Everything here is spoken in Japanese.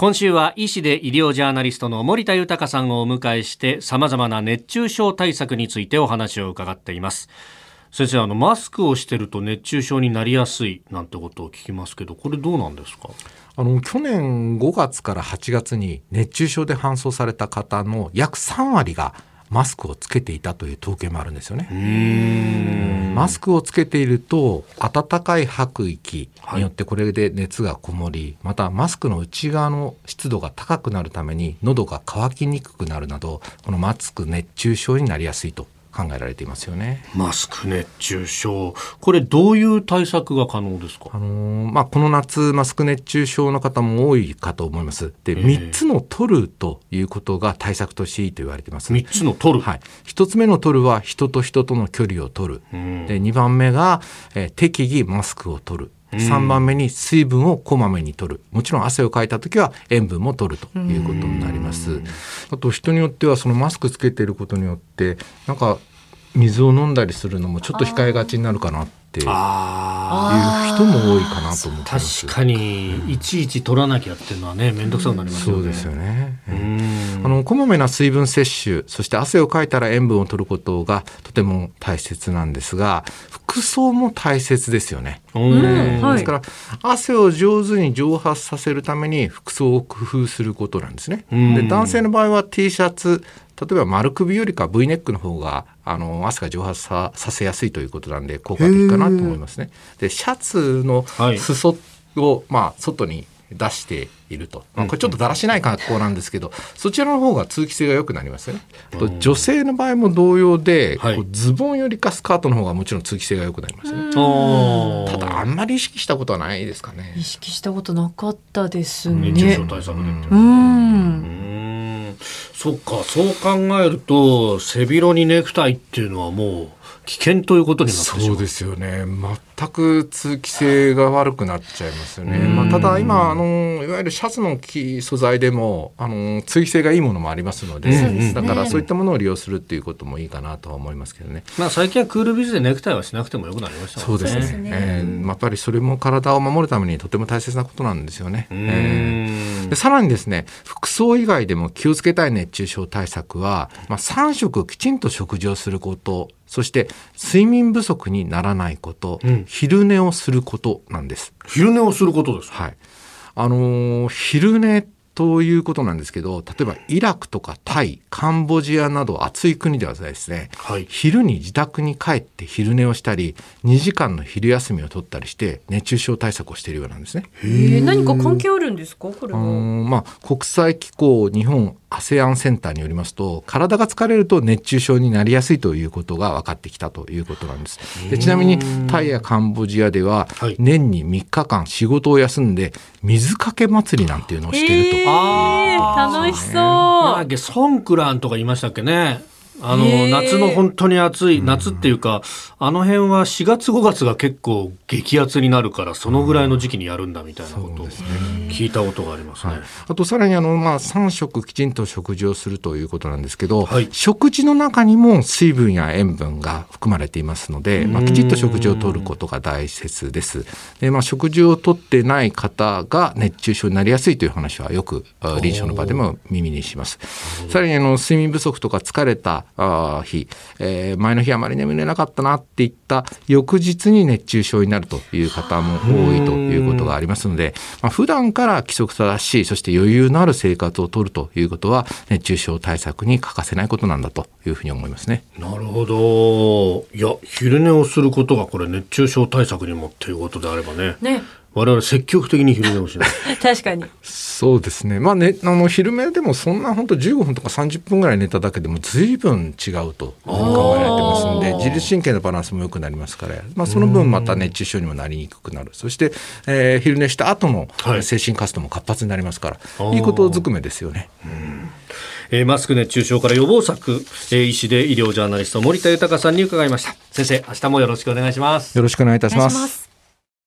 今週は医師で医療ジャーナリストの森田豊さんをお迎えして様々な熱中症対策についてお話を伺っています。先生あのマスクをしてると熱中症になりやすいなんてことを聞きますけどこれどうなんですか？あの去年5月から8月に熱中症で搬送された方の約3割がマスクをつけていたという統計もあるんですよね。マスクをつけていると暖かい吐く息によってこれで熱がこもり、はい、またマスクの内側の湿度が高くなるために喉が渇きにくくなるなどこのマスク熱中症になりやすいと考えられていますよね。マスク熱中症、これどういう対策が可能ですか？あのー、まあこの夏マスク熱中症の方も多いかと思います。で、三、えー、つの取るということが対策としていいと言われています。三つの取る？はい。一つ目の取るは人と人との距離を取る。うん、で、二番目が、えー、適宜マスクを取る。3番目に水分をこまめに取るもちろん汗をかいた時は塩分も取るということになりますあと人によってはそのマスクつけていることによってなんか水を飲んだりするのもちょっと控えがちになるかなっていう人も多いかなと思って確かにいちいち取らなきゃっていうのはね面倒くさくなりますよね。そうですよね。あのこまめな水分摂取そして汗をかいたら塩分を取ることがとても大切なんですが服装も大切ですよね。ですから汗を上手に蒸発させるために服装を工夫することなんですね。で男性の場合は T シャツ例えば丸首よりか V ネックの方があの汗が蒸発させやすいということなんで効果的かなと思いますね。でシャツの裾を、はい、まあ、外に出していると、まあ、これちょっとだらしない格好なんですけど、そちらの方が通気性が良くなりますよね。と女性の場合も同様で、はい、ズボンよりかスカートの方がもちろん通気性が良くなりますね。ただあんまり意識したことはないですかね。意識したことなかったですね。熱中症対策でうんそっかそう考えると背広にネクタイっていうのはもう危険ということになってしまう。そうですよね。全く通気性が悪くなっちゃいますよね、まあ、ただ今あのいわゆるシャツの素材でもあの通気性がいいものもありますので、うん、だからそういったものを利用するっていうこともいいかなとは思いますけどね、まあ、最近はクールビズでネクタイはしなくてもよくなりました、ね、そうですね、えー、やっぱりそれも体を守るためにとても大切なことなんですよね、えー、でさらにですね服装以外でも気をつけたい熱中症対策は、まあ、3食きちんと食事をすることそして睡眠不足にならないこと、うん、昼寝をすることなんです。昼寝をすることですはい。あのー、昼寝ということなんですけど例えばイラクとかタイカンボジアなど暑い国ではですね、はい、昼に自宅に帰って昼寝をしたり2時間の昼休みを取ったりして熱中症対策をしているようなんですね。へ何か関係あるんですか？これは、まあ、国際機構日本 ASEAN センターによりますと体が疲れると熱中症になりやすいということが分かってきたということなんです。でちなみにタイやカンボジアでは年に3日間仕事を休んで水かけ祭りなんていうのをしていると、えー、楽しそう。ソンクランとか言いましたっけねあの、夏の本当に暑い、夏っていうか、あの辺は4月5月が結構激アツになるから、そのぐらいの時期にやるんだみたいなことを聞いたことがありますね。あとさらにあの、まあ、3食きちんと食事をするということなんですけど、はい、食事の中にも水分や塩分が含まれていますので、まあ、きちっと食事をとることが大切です。で、まあ、食事をとってない方が熱中症になりやすいという話はよく臨床の場でも耳にします。さらにあの、睡眠不足とか疲れた日、えー、前の日あまり眠れなかったなって言った翌日に熱中症になるという方も多いということがありますので、まあ、普段から規則正しいそして余裕のある生活をとるということは熱中症対策に欠かせないことなんだというふうに思いますね。なるほど。いや昼寝をすることがこれ熱中症対策にもっていうことであればね。ね。我々積極的に昼寝をしない。確かに。そうですね。まあねあの昼寝でもそんな本当15分とか30分ぐらい寝ただけでも随分違うと考えられてますんで自律神経のバランスも良くなりますから、まあ、その分また熱中症にもなりにくくなる。そして、えー、昼寝した後の精神活動も活発になりますから、はい、いいことずくめですよね。えー、マスク熱中症から予防策、えー、医師で医療ジャーナリスト森田豊さんに伺いました。先生明日もよろしくお願いします。よろしくお願いいたします